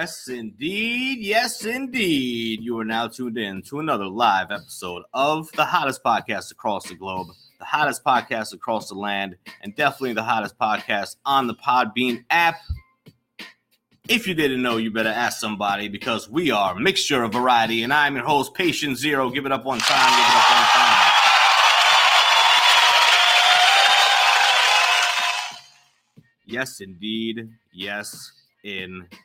Yes, indeed. Yes, indeed. You are now tuned in to another live episode of the hottest podcast across the globe, the hottest podcast across the land, and definitely the hottest podcast on the Podbean app. If you didn't know, you better ask somebody because we are a mixture of variety, and I'm your host, Patient Zero. Give it up one time. Give it up one time. Yes, indeed. Yes, indeed.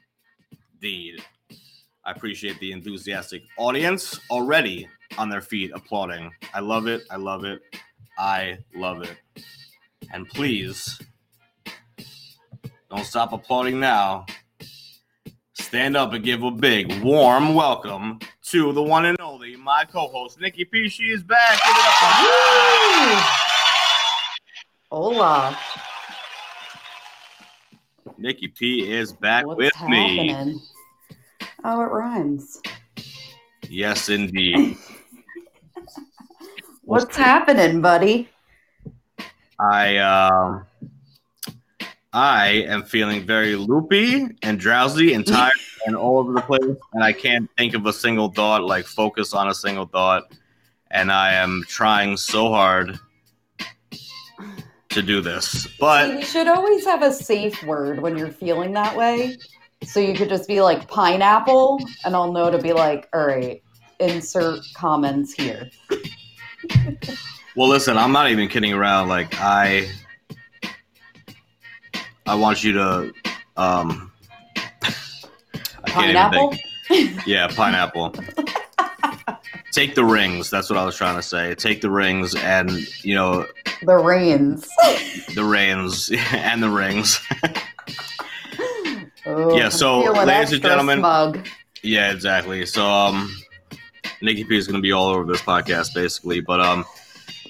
I appreciate the enthusiastic audience already on their feet applauding. I love it. I love it. I love it. And please don't stop applauding now. Stand up and give a big, warm welcome to the one and only my co-host Nikki P. She is back. Give it up for. Hola. Nikki P is back What's with me. Oh, it rhymes. Yes, indeed. What's happening, buddy? I um I am feeling very loopy and drowsy and tired and all over the place, and I can't think of a single thought, like focus on a single thought. And I am trying so hard to do this, but you should always have a safe word when you're feeling that way. So you could just be like pineapple, and I'll know to be like, all right, insert comments here. well, listen, I'm not even kidding around. Like I, I want you to, um, I Pineapple? Yeah, pineapple. Take the rings. That's what I was trying to say. Take the rings and you know The reins. the reins and the rings. Oh, Yeah, so, ladies and gentlemen- smug. yeah, exactly. So um, Nikki P is going to be all over this podcast basically, but um,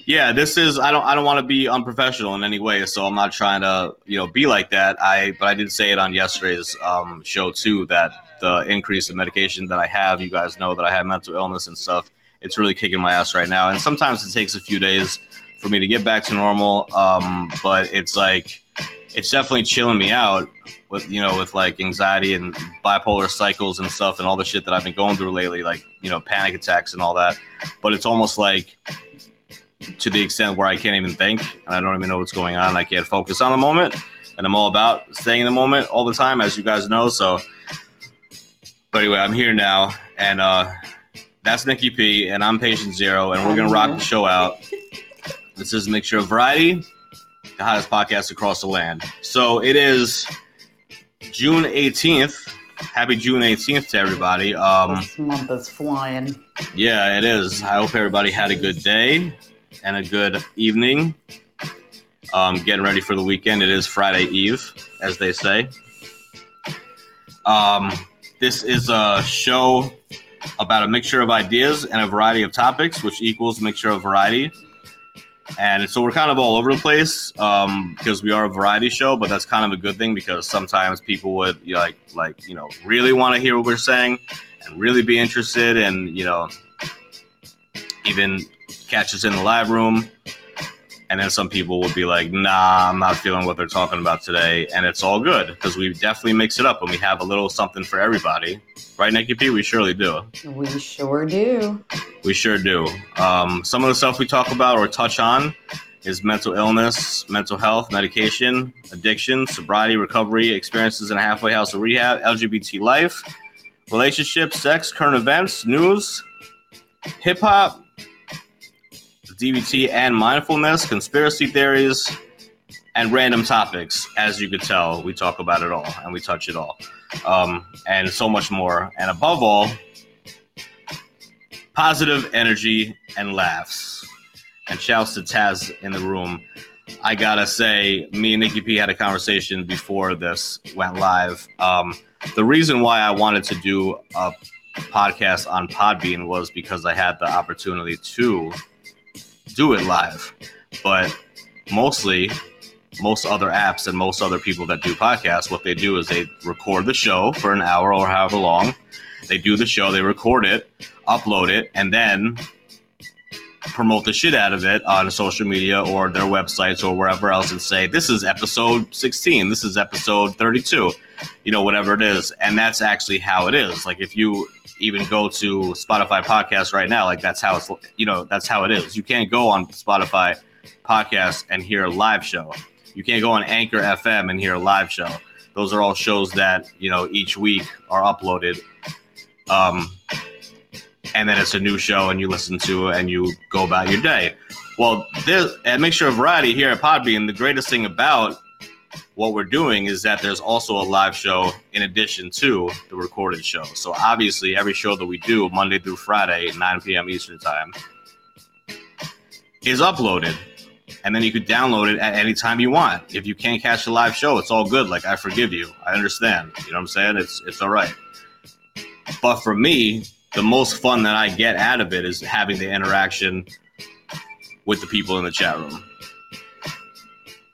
yeah, this is I don't I don't want to be unprofessional in any way, so I'm not trying to you know be like that. I but I did say it on yesterday's um show too that the increase in medication that I have, you guys know that I have mental illness and stuff. It's really kicking my ass right now, and sometimes it takes a few days for me to get back to normal. Um, but it's like it's definitely chilling me out with you know with like anxiety and bipolar cycles and stuff and all the shit that I've been going through lately, like you know panic attacks and all that. But it's almost like to the extent where I can't even think and I don't even know what's going on. I can't focus on the moment, and I'm all about staying in the moment all the time, as you guys know. So, but anyway, I'm here now, and uh, that's Nikki P, and I'm Patient Zero, and we're gonna rock the show out. This is a mixture of variety, the hottest podcast across the land. So it is June 18th. Happy June 18th to everybody. Um, This month is flying. yeah, it is. I hope everybody had a good day and a good evening. Um, getting ready for the weekend. It is Friday Eve, as they say. Um, this is a show about a mixture of ideas and a variety of topics, which equals a mixture of variety. And so we're kind of all over the place um, because we are a variety show, but that's kind of a good thing because sometimes people would you know, like like you know really want to hear what we're saying and really be interested and you know even catch us in the live room. And then some people will be like, nah, I'm not feeling what they're talking about today. And it's all good because we definitely mix it up and we have a little something for everybody. Right, Nikki P? We surely do. We sure do. We sure do. Um, some of the stuff we talk about or touch on is mental illness, mental health, medication, addiction, sobriety, recovery, experiences in a halfway house of rehab, LGBT life, relationships, sex, current events, news, hip hop, DBT and mindfulness, conspiracy theories, and random topics. As you could tell, we talk about it all and we touch it all, um, and so much more. And above all, positive energy and laughs. And shouts to Taz in the room. I gotta say, me and Nikki P had a conversation before this went live. Um, the reason why I wanted to do a podcast on Podbean was because I had the opportunity to do it live. But mostly, most other apps and most other people that do podcasts, what they do is they record the show for an hour or however long. They do the show, they record it, upload it, and then promote the shit out of it on social media or their websites or wherever else and say, this is episode 16, this is episode 32, you know, whatever it is. And that's actually how it is. Like if you even go to Spotify podcast right now, like that's how it's, you know, that's how it is. You can't go on Spotify podcast and hear a live show. You can't go on Anchor FM and hear a live show. Those are all shows that, you know, each week are uploaded. Um, and then it's a new show and you listen to it and you go about your day. Well, this at Mixture of Variety here at Podbean, the greatest thing about what we're doing is that there's also a live show in addition to the recorded show. So obviously, every show that we do Monday through Friday, 9 p.m. Eastern Time, is uploaded. And then you could download it at any time you want. If you can't catch the live show, it's all good. Like I forgive you. I understand. You know what I'm saying? It's it's all right. But for me, the most fun that I get out of it is having the interaction with the people in the chat room.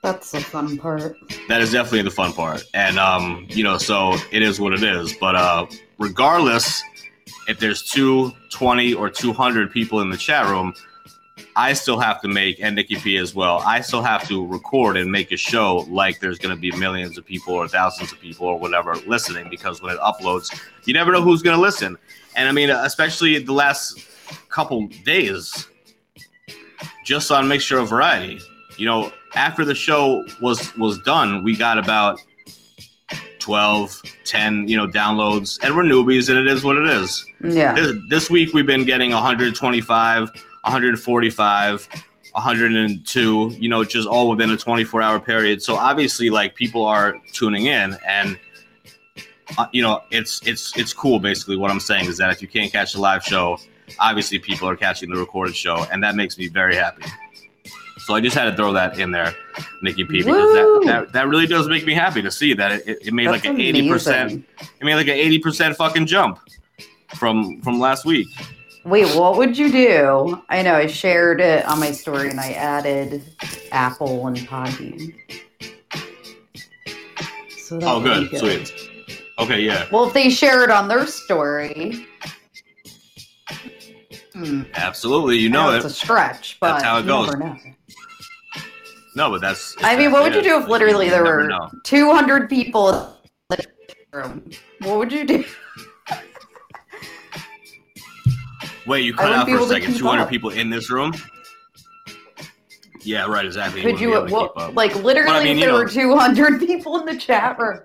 That's the fun part. That is definitely the fun part. And um, you know, so it is what it is. But uh regardless if there's two, 20 or 200 people in the chat room, I still have to make, and Nikki P as well, I still have to record and make a show like there's going to be millions of people or thousands of people or whatever listening because when it uploads, you never know who's going to listen. And I mean, especially the last couple days, just on Mixture of Variety. You know, after the show was was done, we got about 12, 10, you know, downloads, and we're newbies, and it is what it is. Yeah. This, this week we've been getting 125, 145, 102, you know, just all within a 24 hour period. So obviously, like people are tuning in, and uh, you know, it's it's it's cool. Basically, what I'm saying is that if you can't catch the live show, obviously people are catching the recorded show, and that makes me very happy. So I just had to throw that in there, Nikki P, because that, Woo! that, that really does make me happy to see that it, it made That's like an 80 percent It made like an eighty percent fucking jump from from last week. Wait, what would you do? I know I shared it on my story and I added Apple and Podbean. So Oh, would good, sweet. Okay, yeah, Well, if they share it on their story, hmm, absolutely. You I know it's a stretch, but That's how it goes. No, but that's. I mean, what would you do if literally there were know. 200 people in the room? What would you do? Wait, you cut out for a second. Two hundred up. people in this room. Yeah, right. Exactly. Could you, be able to what, like, literally, mean, there know- were 200 people in the chat room?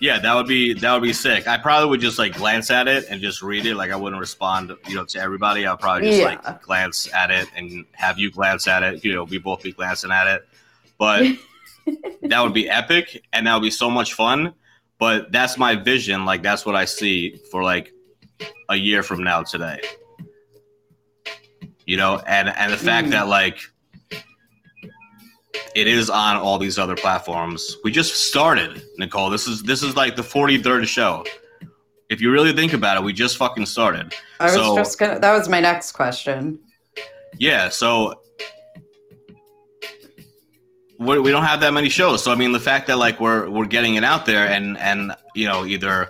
Yeah, that would be that would be sick. I probably would just like glance at it and just read it. Like I wouldn't respond, you know, to everybody. I'll probably just Yeah. like glance at it and have you glance at it. You know, we both be glancing at it. But that would be epic and that would be so much fun. But that's my vision. Like that's what I see for like a year from now today. You know, and and the fact Mm. that like it is on all these other platforms. We just started, Nicole. This is this is like the 43rd show. if you really think about it, we just fucking started. I was So- just gonna. That was my next question. Yeah, so we we don't have that many shows. So I mean, the fact that like we're we're getting it out there, and and you know either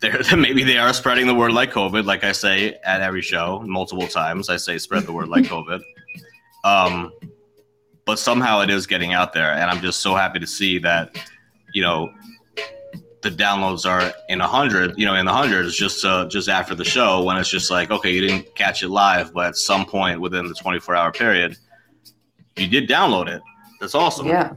they're maybe they are spreading the word like COVID, like I say at every show multiple times. I say spread the word like COVID. Um, but somehow it is getting out there, and I'm just so happy to see that you know the downloads are in a hundred, you know, in the hundreds just uh, just after the show when it's just like, okay, you didn't catch it live, but at some point within the 24 hour period, you did download it. That's awesome. Yeah.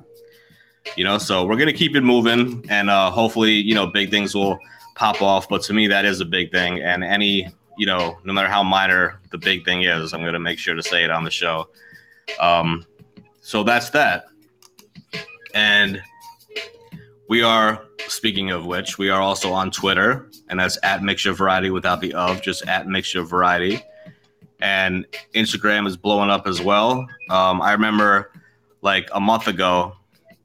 You know, so we're gonna keep it moving, and uh, hopefully, you know, big things will pop off. But to me, that is a big thing, and any, you know, no matter how minor the big thing is, I'm gonna make sure to say it on the show. Um, so that's that, and we are speaking of which, we are also on Twitter, and that's at Mixture Variety without the of, just at Mixture Variety. And Instagram is blowing up as well. Um, I remember like a month ago,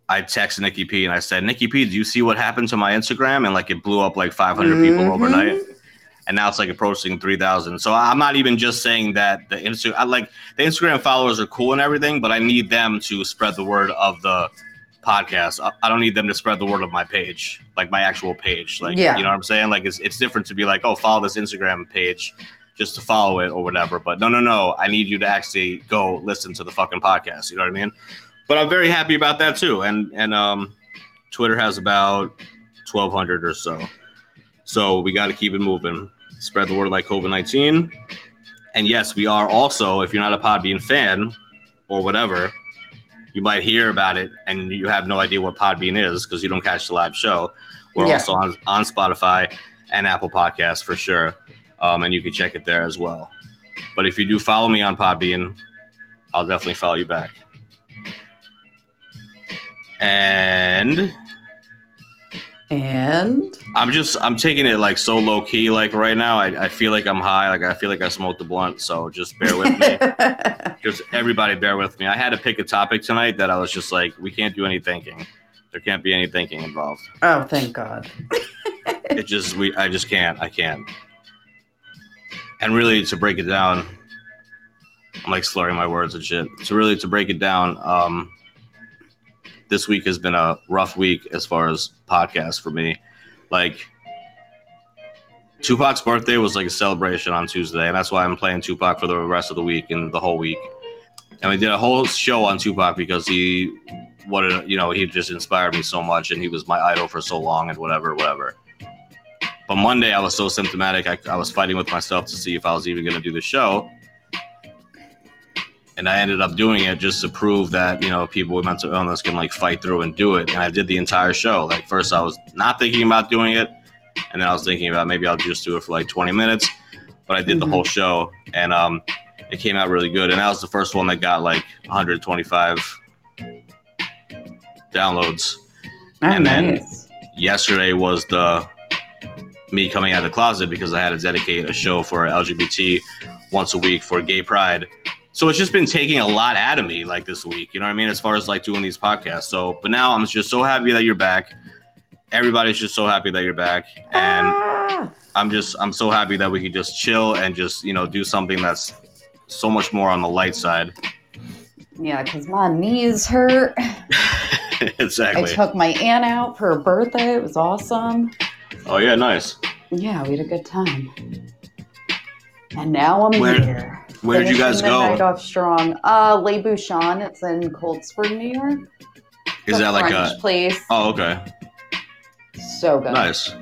I texted Nikki P and I said, Nikki P, do you see what happened to my Instagram? And like it blew up like 500 people Mhm. overnight. And now it's like approaching 3,000. So I'm not even just saying that the Insta, I like the Instagram followers are cool and everything, but I need them to spread the word of the podcast. I, I don't need them to spread the word of my page, like my actual page. Like, Yeah. you know what I'm saying? Like, it's, it's different to be like, oh, follow this Instagram page just to follow it or whatever. But no, no, no. I need you to actually go listen to the fucking podcast. You know what I mean? But I'm very happy about that too. And, and, um, Twitter has about 1,200 or so. So we got to keep it moving. Spread the word like COVID 19. And yes, we are also, if you're not a Podbean fan or whatever, you might hear about it and you have no idea what Podbean is because you don't catch the live show. We're Yeah. also on, on Spotify and Apple Podcasts for sure. Um, and you can check it there as well. But if you do follow me on Podbean, I'll definitely follow you back. And And I'm just I'm taking it like so low key like right now. I, I feel like I'm high. Like I feel like I smoked a blunt. So just bear with me. just everybody bear with me. I had to pick a topic tonight that I was just like, we can't do any thinking. There can't be any thinking involved. oh, thank God. It just we I just can't. I can't. And really to break it down, I'm like slurring my words and shit. So really to break it down, um this week has been a rough week as far as podcasts for me. Like Tupac's birthday was like a celebration on Tuesday, and that's why I'm playing Tupac for the rest of the week and the whole week. And we did a whole show on Tupac because he, what you know, he just inspired me so much, and he was my idol for so long, and whatever, whatever. But Monday, I was so symptomatic. I, I was fighting with myself to see if I was even going to do the show, and I ended up doing it just to prove that you know people with mental illness can like fight through and do it. And I did the entire show. Like first, I was not thinking about doing it, and then I was thinking about maybe I'll just do it for like 20 minutes. But I did the Mhm. whole show, and um, it came out really good. And that was the first one that got like 125 downloads. Oh, And then- Yesterday was the me coming out of the closet because I had to dedicate a show for LGBT once a week for Gay Pride. So it's just been taking a lot out of me like this week. You know what I mean? As far as like doing these podcasts. So, but now I'm just so happy that you're back. Everybody's just so happy that you're back, and Ah! I'm just I'm so happy that we could just chill and just you know do something that's so much more on the light side. Yeah, because my knees hurt. exactly. I took my aunt out for her birthday. It was awesome. oh yeah, nice. Yeah, we had a good time. And now I'm Where- here. Where did you guys the night go? off strong. Uh, Le Bouchon. It's in Cold Spring, New York. Is that like a? place? Oh okay, So good. nice.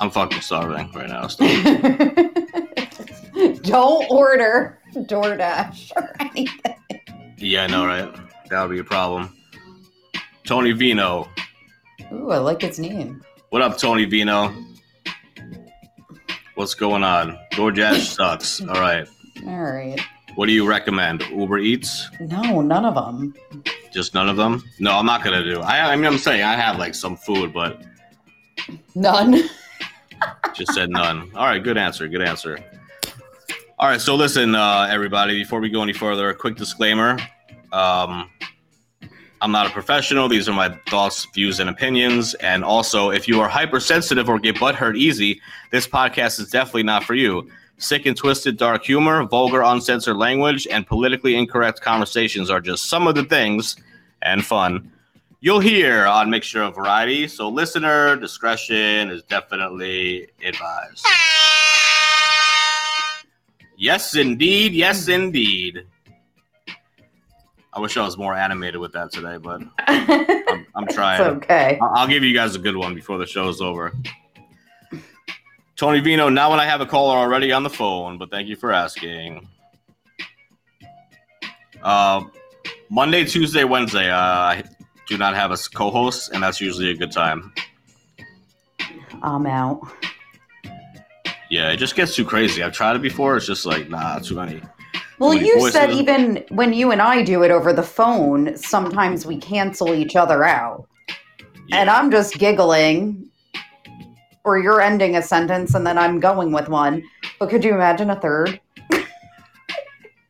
I'm fucking starving right now. Don't order DoorDash or anything. Yeah, I know, right? That would be a problem. Tony Vino. Ooh, I like its name. What up, Tony Vino? What's going on? DoorDash sucks. All right. All right. What do you recommend? Uber Eats? No, none of them. Just none of them? No, I'm not gonna do. I, I mean, I'm saying I have like some food, but None. just said none. All right, good answer. Good answer. All right, so listen, uh, everybody. Before we go any further, a quick disclaimer. Um, I'm not a professional. These are my thoughts, views, and opinions. And also, if you are hypersensitive or get butthurt easy, this podcast is definitely not for you. Sick and twisted dark humor, vulgar uncensored language, and politically incorrect conversations are just some of the things and fun you'll hear on Mixture of Variety. So, listener discretion is definitely advised. Yes, indeed. Yes, indeed. I wish I was more animated with that today, but I'm, I'm trying. It's okay. I'll I'll give you guys a good one before the show's over. Tony Vino, now when I have a caller already on the phone, but thank you for asking. Uh, Monday, Tuesday, Wednesday, uh, I do not have a co-host, and that's usually a good time. I'm out. Yeah, it just gets too crazy. I've tried it before. It's just like, nah, too many. Well, you said voices. even when you and I do it over the phone, sometimes we cancel each other out. Yeah. And I'm just giggling, or you're ending a sentence and then I'm going with one. But could you imagine a third?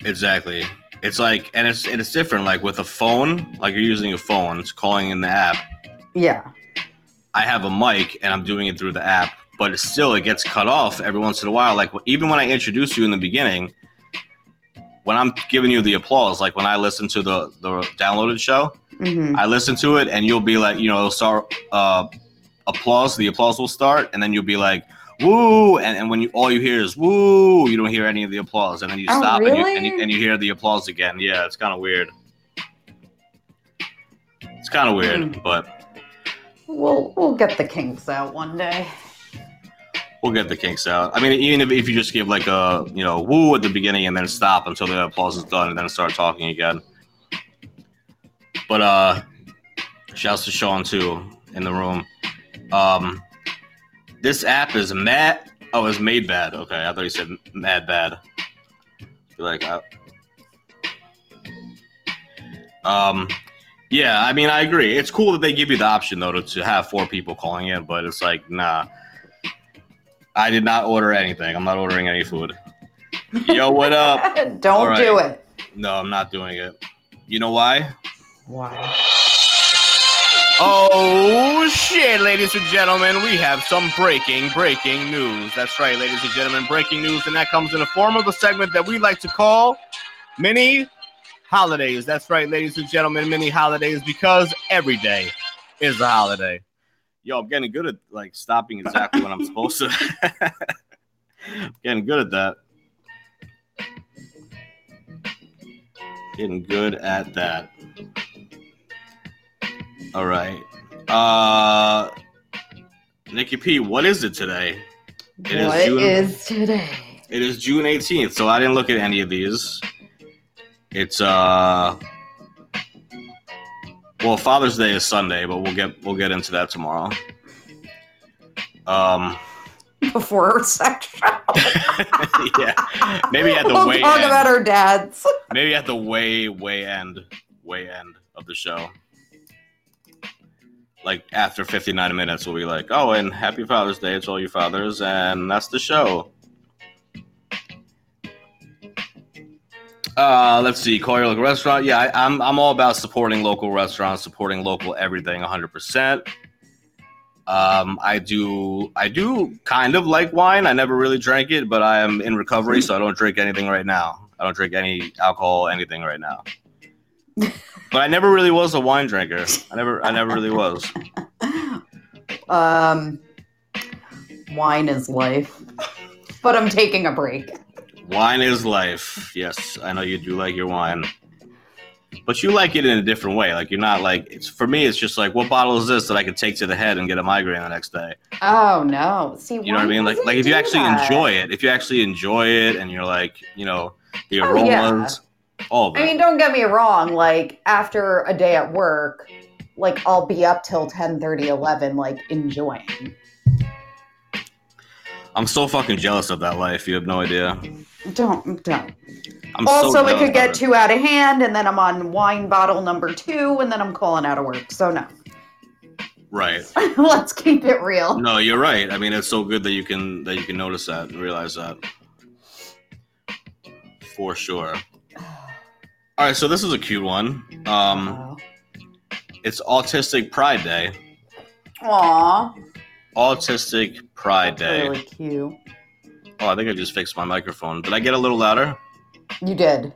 Exactly. It's like, and it's and it's different. Like with a phone, like you're using a phone, it's calling in the app. Yeah. I have a mic and I'm doing it through the app, but it's still it gets cut off every once in a while. Like even when I introduce you in the beginning, when I'm giving you the applause, like when I listen to the the downloaded show, hmm I listen to it and you'll be like, you know, it'll start uh, applause. The applause will start, and then you'll be like, "Woo!" And, and when you all you hear is "Woo," you don't hear any of the applause, and then you Oh, stop and, you, and, you, and you hear the applause again. Yeah, it's kind of weird. It's kind of weird, Mm. but We'll we'll get the kinks out one day. We'll get the kinks out. I mean, even if, if you just give like a you know "Woo" at the beginning and then stop until the applause is done, and then start talking again. But uh, shouts to Sean too in the room. Um, this app is mad. Oh, it's made bad. Okay, I thought you said mad bad. Like I, um, yeah. I mean, I agree. It's cool that they give you the option though to, to have four people calling in, but it's like, nah. I did not order anything. I'm not ordering any food. Yo, what up? Don't All right. do it. No, I'm not doing it. You know why? Why? Oh shit, ladies and gentlemen, we have some breaking, breaking news. That's right, ladies and gentlemen, breaking news, and that comes in the form of a segment that we like to call mini holidays. That's right, ladies and gentlemen, mini holidays, because every day is a holiday. Yo, I'm getting good at like stopping exactly when I'm supposed to. getting good at that. Getting good at that. All right. Uh Nikki P, what is it today? It is What June- is today? It is June 18th, so I didn't look at any of these. It's uh well, Father's Day is Sunday, but we'll get we'll get into that tomorrow. Um Before her sex show. yeah. Maybe at the we'll way talk end. about her dads. Maybe at the way way end way end of the show. Like after 59 minutes, we'll be like, "Oh, and happy Father's Day to all you fathers," and that's the show. Uh, let's see, Coyer Local Restaurant. Yeah, I, I'm I'm all about supporting local restaurants, supporting local everything, 100. percent Um, I do I do kind of like wine. I never really drank it, but I am in recovery, so I don't drink anything right now. I don't drink any alcohol, anything right now. but I never really was a wine drinker. I never I never really was. Um, wine is life. But I'm taking a break. Wine is life. Yes, I know you do like your wine. But you like it in a different way. Like you're not like it's for me it's just like what bottle is this that I could take to the head and get a migraine the next day. Oh no! See, You know what I mean? Like like if you actually enjoy it, if you actually enjoy it and you're like, you know, the Oh, yeah. aromas, all of it. I mean, don't get me wrong. Like after a day at work, like I'll be up till 10, 30, 11, like enjoying. I'm so fucking jealous of that life. You have no idea. Don't don't. I'm so also, it could get too out of hand, and then I'm on wine bottle number two, and then I'm calling out of work. So no, right. let's keep it real. No, you're right. I mean, it's so good that you can that you can notice that and realize that. For sure. All right, so this is a cute one. Um, it's Autistic Pride Day. Aw, Autistic Pride that's Day. really cute. Oh, I think I just fixed my microphone. Did I get a little louder? You did.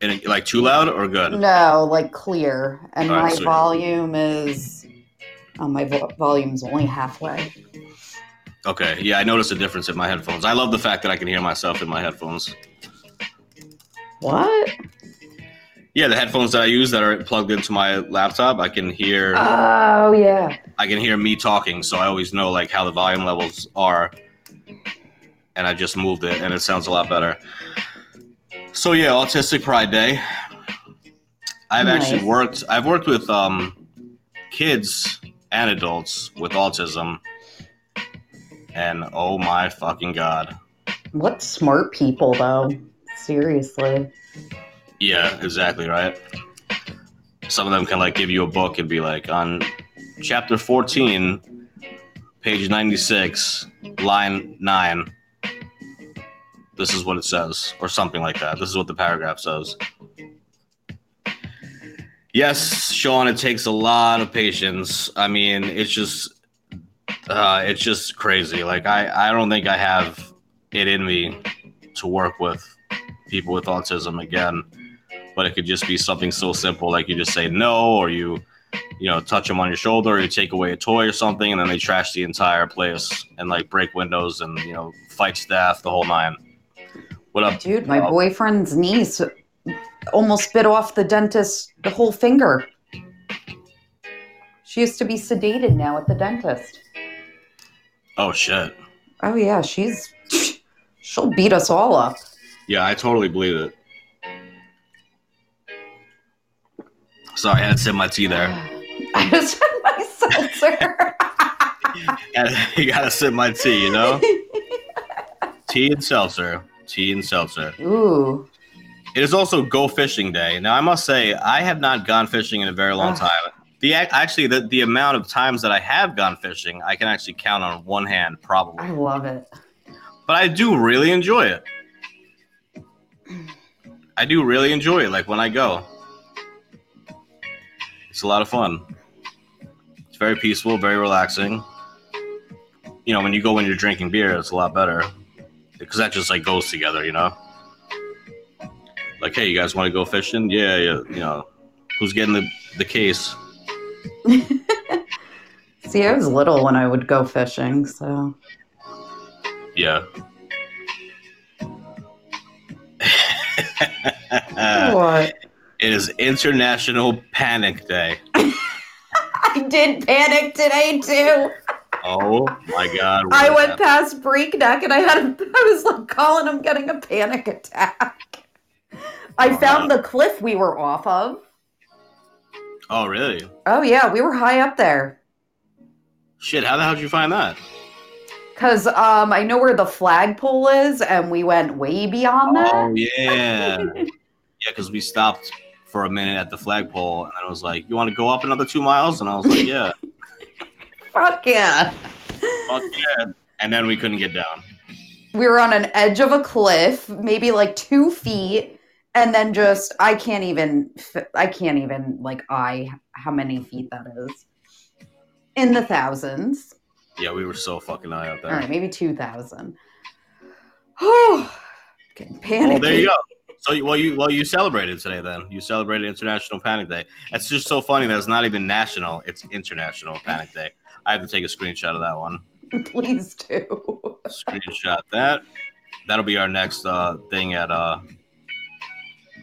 And it- like too loud or good? No, like clear, and All right, my sweet. volume is. Oh, my vo- volume's only halfway. Okay. Yeah, I noticed a difference in my headphones. I love the fact that I can hear myself in my headphones. What? Yeah, the headphones that I use that are plugged into my laptop, I can hear Oh yeah. I can hear me talking, so I always know like how the volume levels are. And I just moved it and it sounds a lot better. So yeah, Autistic Pride Day. I've actually worked I've worked with um kids and adults with autism. And oh my fucking god. What smart people though? Seriously. Yeah, exactly right. Some of them can like give you a book and be like on chapter 14, page 96, line 9. This is what it says, or something like that. This is what the paragraph says. Yes, Sean, it takes a lot of patience. I mean, it's just uh, it's just crazy. Like I, I don't think I have it in me to work with people with autism again but it could just be something so simple like you just say no or you you know touch them on your shoulder or you take away a toy or something and then they trash the entire place and like break windows and you know fight staff the whole nine what up Dude, my Oh. boyfriend's niece almost bit off the dentist the whole finger. She used to be sedated now at the dentist. oh shit Oh yeah, she's she'll beat us all up. yeah i totally believe it sorry i had to sip my tea there I just had my seltzer. you gotta sip my tea you know tea and seltzer tea and seltzer Ooh. It is also Go Fishing Day. Now, I must say, I have not gone fishing in a very long Ugh. time. The actually, the, the amount of times that I have gone fishing, I can actually count on one hand, probably. I love it. But I do really enjoy it. I do really enjoy it. Like when I go, it's a lot of fun. It's very peaceful, very relaxing. You know, when you go when you're drinking beer, it's a lot better because that just like goes together. You know, like hey, you guys want to go fishing? Yeah, yeah. You know, who's getting the the case? See, I was little when I would go fishing, so Yeah. what? it is International Panic Day. I did panic today too. Oh my god! I went happened? past Breakneck and I had a, I was like calling him getting a panic attack. I Oh, found the cliff we were off of. Oh really? Oh yeah, we were high up there. Shit! How the hell did you find that? Cause um I know where the flagpole is and we went way beyond that. Oh yeah, yeah. Because we stopped for a minute at the flagpole, and I was like, "You want to go up another two miles?" And I was like, "Yeah, Fuck yeah. fuck yeah." And then we couldn't get down. We were on an edge of a cliff, maybe like two feet, and then just I can't even I can't even like I how many feet that is. In the thousands. Yeah, we were so fucking high up there. right, maybe two thousand. Oh, getting panicky. Well, there you go. So, well, you well you celebrated today. Then you celebrated International Panic Day. It's just so funny that it's not even national; it's International Panic Day. I have to take a screenshot of that one. Please do. Screenshot that. That'll be our next uh, thing at uh,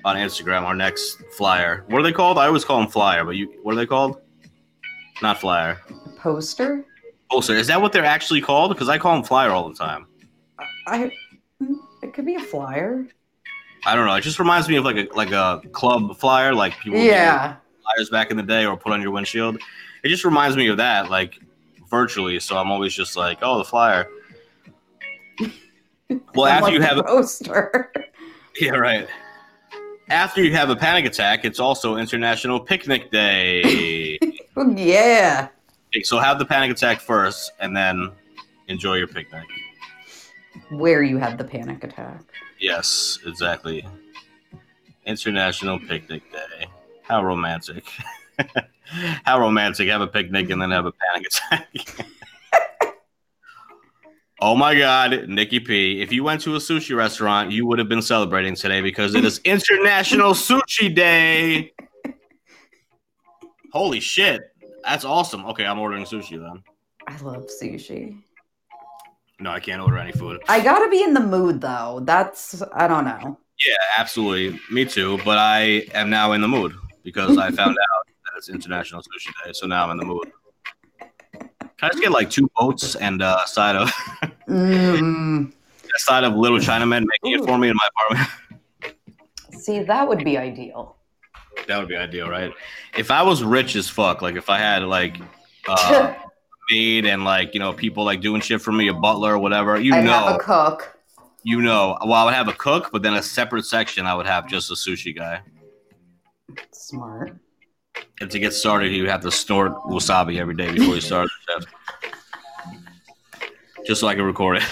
on Instagram. Our next flyer. What are they called? I always call them flyer, but you what are they called? Not flyer. Poster? Poster. Is that what they're actually called? Because I call them flyer all the time. I. It could be a flyer. I don't know. It just reminds me of like a like a club flyer, like people Yeah. flyers back in the day, or put on your windshield. It just reminds me of that, like virtually. So I'm always just like, oh, the flyer. Well, after like you have a poster. yeah, right. After you have a panic attack, it's also International Picnic Day. Oh, yeah. so have the panic attack first, and then enjoy your picnic. Where you had the panic attack. Yes, exactly. International Picnic Day. How romantic. How romantic. Have a picnic and then have a panic attack. oh my God, Nikki P. If you went to a sushi restaurant, you would have been celebrating today because it is International Sushi Day. Holy shit. That's awesome. Okay, I'm ordering sushi then. I love sushi. No, I can't order any food. I gotta be in the mood though. That's I don't know. Yeah, absolutely. Me too. But I am now in the mood because I found out it's International Sushi Day. So now I'm in the mood. Can I just get like two boats and uh, a side of Mm, a side of little Chinamen making it for me in my apartment? see, that would be ideal. that would be ideal, right? If I was rich as fuck, like if I had like uh, maid and like you know people like doing shit for me, a butler or whatever, you I'd know, have a cook. you know. Well, I would have a cook, but then a separate section I would have just a sushi guy. Smart. And to get started, you have to snort wasabi every day before you start the. Just so I can record it.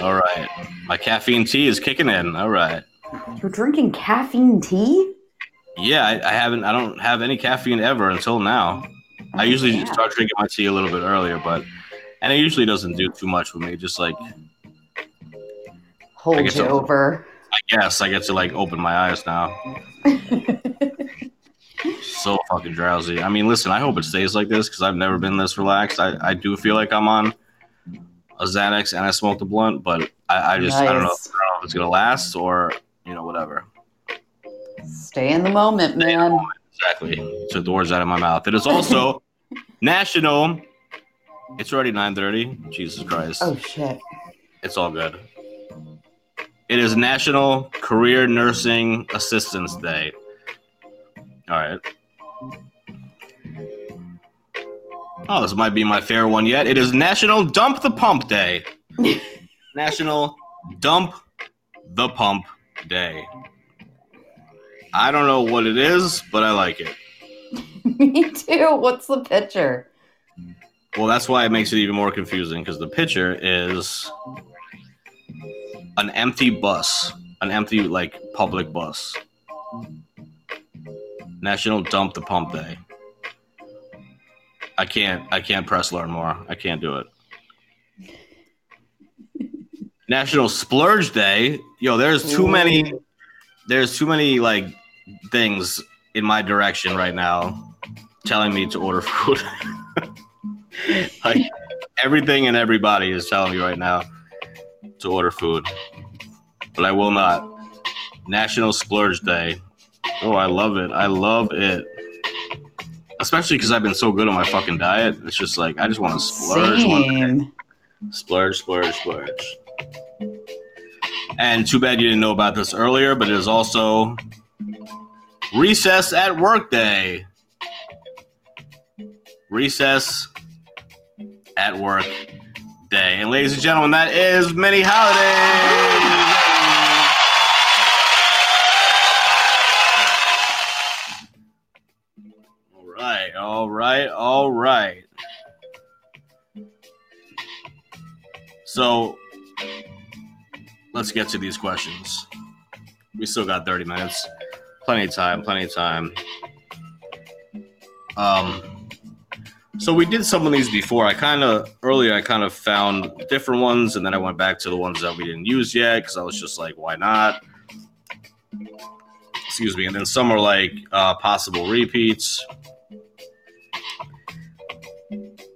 All right. My caffeine tea is kicking in. All right. You're drinking caffeine tea? Yeah, I, I haven't. I don't have any caffeine ever until now. I usually Yeah. start drinking my tea a little bit earlier, but and it usually doesn't do too much with me. Just like Hold you over. I guess I get to like open my eyes now. so fucking drowsy. I mean, listen, I hope it stays like this because I've never been this relaxed. I, I do feel like I'm on a Xanax and I smoked a blunt, but I, I just I don't know, I don't know if it's gonna last or you know whatever. Stay in the moment, in the man. Exactly. Took the words out of my mouth. It is also national. It's already nine thirty. Jesus Christ. Oh shit. It's all good. It is National Career Nursing Assistance Day. All right. Oh, this might be my favorite one yet. It is National Dump the Pump Day. National Dump the Pump Day. I don't know what it is, but I like it. Me too. What's the picture? Well, that's why it makes it even more confusing because the picture is an empty bus, an empty like public bus. National Dump the Pump Day. I can't. I can't press learn more. I can't do it. National Splurge Day. Yo, there's too many. There's too many like things in my direction right now, telling me to order food. like everything and everybody is telling me right now to order food, but I will not. National Splurge Day. Oh, I love it. I love it. Especially because I've been so good on my fucking diet. It's just like I just want to splurge. one day. Same. Splurge, splurge, splurge. And too bad you didn't know about this earlier, but it is also recess at work day. Recess at work day. And ladies and gentlemen, that is many holidays. All right, all right, all right. So let's get to these questions. We still got 30 minutes. Plenty of time, plenty of time. Um so we did some of these before. I kind of earlier I kind of found different ones and then I went back to the ones that we didn't use yet cuz I was just like why not? Excuse me. And then some are like uh possible repeats.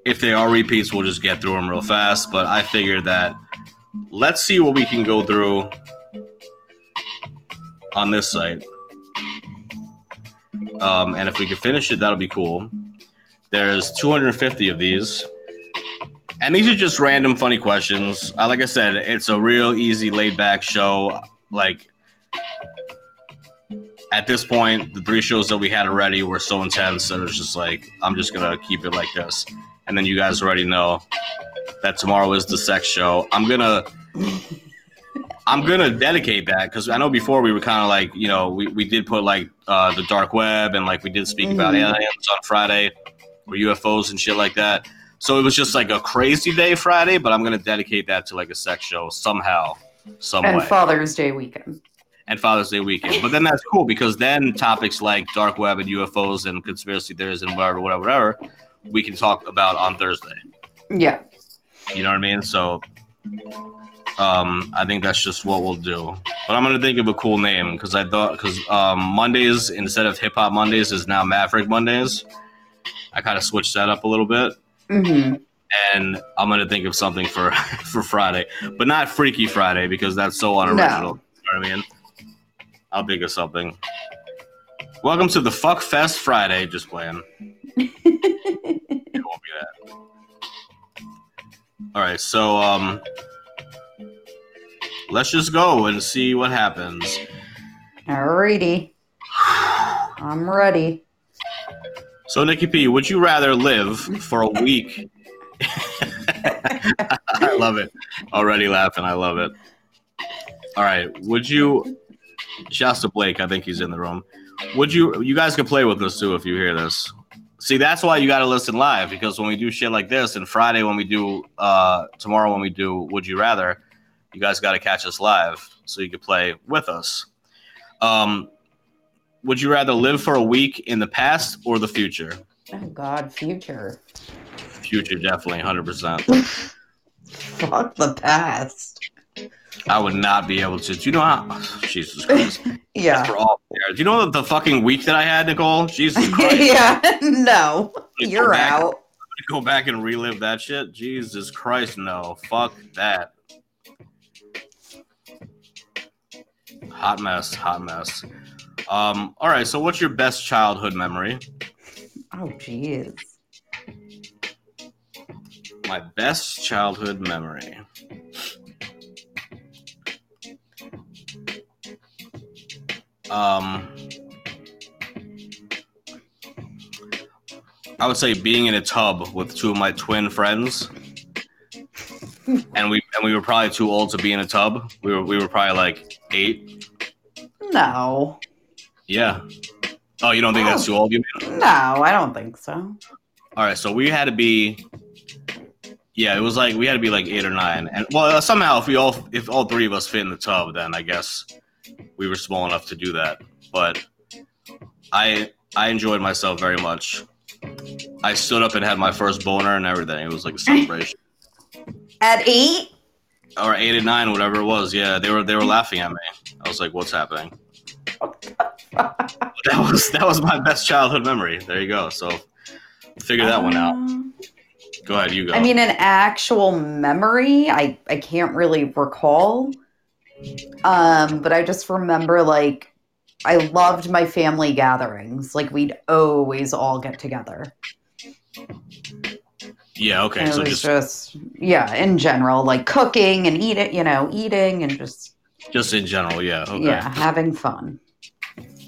If they are repeats, we'll just get through them real fast, but I figured that let's see what we can go through on this site. Um, and if we can finish it, that'll be cool. There's 250 of these. And these are just random funny questions. Uh, like I said, it's a real easy, laid back show. Like, at this point, the three shows that we had already were so intense that it's just like, I'm just going to keep it like this. And then you guys already know that tomorrow is the sex show. I'm gonna I'm gonna dedicate that because I know before we were kind of like you know we, we did put like uh, the dark web and like we did speak about Mhm. aliens on Friday or UFOs and shit like that. So it was just like a crazy day Friday, but I'm gonna dedicate that to like a sex show somehow, some And way. Father's Day weekend. and Father's Day weekend. But then that's cool because then topics like dark web and UFOs and conspiracy theories and whatever, whatever, whatever, we can talk about on Thursday. Yeah. You know what I mean? So um, I think that's just what we'll do. But I'm gonna think of a cool name because I thought because um, Mondays instead of Hip Hop Mondays is now Maverick Mondays. I kind of switched that up a little bit, hmm and I'm gonna think of something for for Friday, but not Freaky Friday because that's so unoriginal. You know what I mean? I'll think of something. Welcome to the Fuck Fest Friday. Just playing. It won't be that. All right, so um, let's just go and see what happens. Alrighty. I'm ready. So, Nikki P, would you rather live for a week? I love it. Already laughing. I love it. All right. Would you? Shouts to Blake. I think he's in the room. Would you? You guys can play with us too if you hear this. See, that's why you got to listen live because when we do shit like this, and Friday when we do, uh, tomorrow when we do, would you rather? You guys got to catch us live so you can play with us. Um, would you rather live for a week in the past or the future? Oh God, future. Future, definitely, hundred percent. Fuck the past. I would not be able to. Do you know how? Jesus Christ! Yeah. For all, do you know the fucking week that I had, Nicole? Jesus Christ! yeah. No. You're back. out. Go back and relive that shit. Jesus Christ! No, fuck that. Hot mess. Hot mess. Um. All right. So, what's your best childhood memory? Oh jeez. My best childhood memory. Um, I would say being in a tub with two of my twin friends, and we and we were probably too old to be in a tub. We were we were probably like eight. No. Yeah. Oh, you don't think that's oh. too old? You mean? No, I don't think so. All right, so we had to be. Yeah, it was like we had to be like eight or nine, and well, uh, somehow if we all if all three of us fit in the tub, then I guess we were small enough to do that. But I I enjoyed myself very much. I stood up and had my first boner and everything. It was like a celebration. At eight? or eight and nine, whatever it was. Yeah, they were they were laughing at me. I was like, "What's happening?" That was that was my best childhood memory. There you go. So figure that one out. Um, Go ahead, you go. I mean, an actual memory, I I can't really recall. Um, but I just remember like I loved my family gatherings. Like we'd always all get together. yeah, okay. So was just just yeah, in general, like cooking and eating, you know, eating and just just in general, yeah. Okay. yeah, having fun.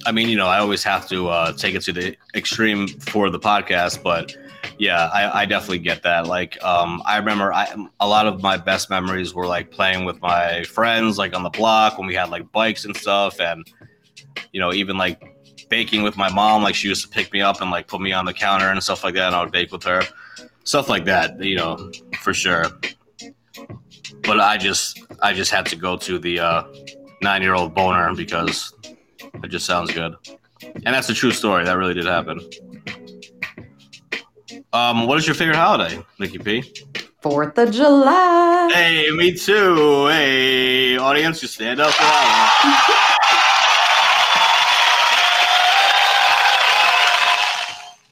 I mean, you know, I always have to uh, take it to the extreme for the podcast, but yeah, I, I definitely get that. Like, um, I remember I, a lot of my best memories were like playing with my friends, like on the block when we had like bikes and stuff, and you know, even like baking with my mom. Like, she used to pick me up and like put me on the counter and stuff like that, and I would bake with her, stuff like that. You know, for sure. But I just, I just had to go to the uh, nine-year-old boner because it just sounds good. And that's a true story. That really did happen. Um, what is your favorite holiday, Nikki P? Fourth of July. Hey, me too. Hey, audience, you stand up for that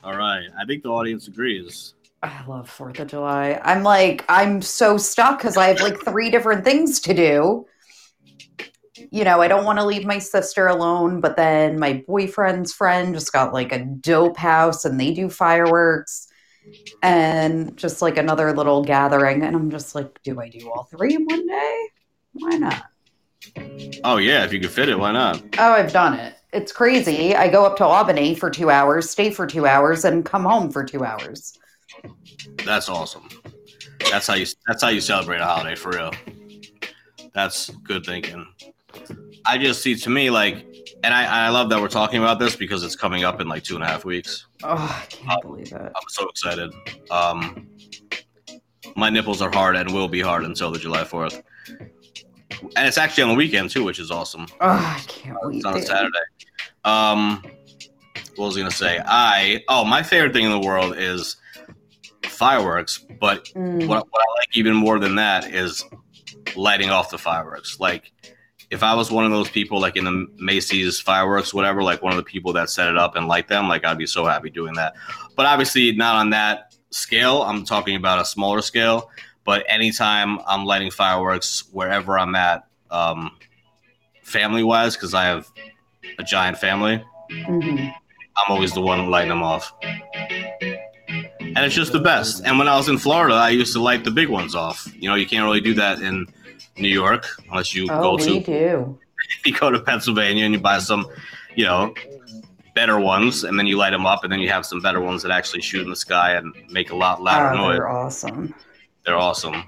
one. All right. I think the audience agrees. I love Fourth of July. I'm like, I'm so stuck because I have like three different things to do. You know, I don't want to leave my sister alone, but then my boyfriend's friend just got like a dope house and they do fireworks and just like another little gathering. And I'm just like, do I do all three in one day? Why not? Oh, yeah. If you could fit it, why not? Oh, I've done it. It's crazy. I go up to Albany for two hours, stay for two hours, and come home for two hours. That's awesome. That's how you. That's how you celebrate a holiday for real. That's good thinking. I just see to me like, and I, I love that we're talking about this because it's coming up in like two and a half weeks. Oh, I can't believe it. I'm so excited. Um, my nipples are hard and will be hard until the July 4th. and it's actually on the weekend too, which is awesome. Oh, I can't wait. It's on a. Saturday. Um, what was I gonna say? I oh, my favorite thing in the world is fireworks, but Mm. what, what I like even more than that is lighting off the fireworks. Like, if I was one of those people, like in the Macy's fireworks, whatever, like one of the people that set it up and light them, like I'd be so happy doing that. But obviously, not on that scale. I'm talking about a smaller scale. But anytime I'm lighting fireworks, wherever I'm at, um, family wise, because I have a giant family, Mhm. I'm always the one lighting them off. And it's just the best. And when I was in Florida, I used to light the big ones off. You know, you can't really do that in New York unless you Oh, go we to do. you go to Pennsylvania and you buy some, you know, better ones, and then you light them up, and then you have some better ones that actually shoot in the sky and make a lot louder Oh, noise. they're awesome. They're awesome.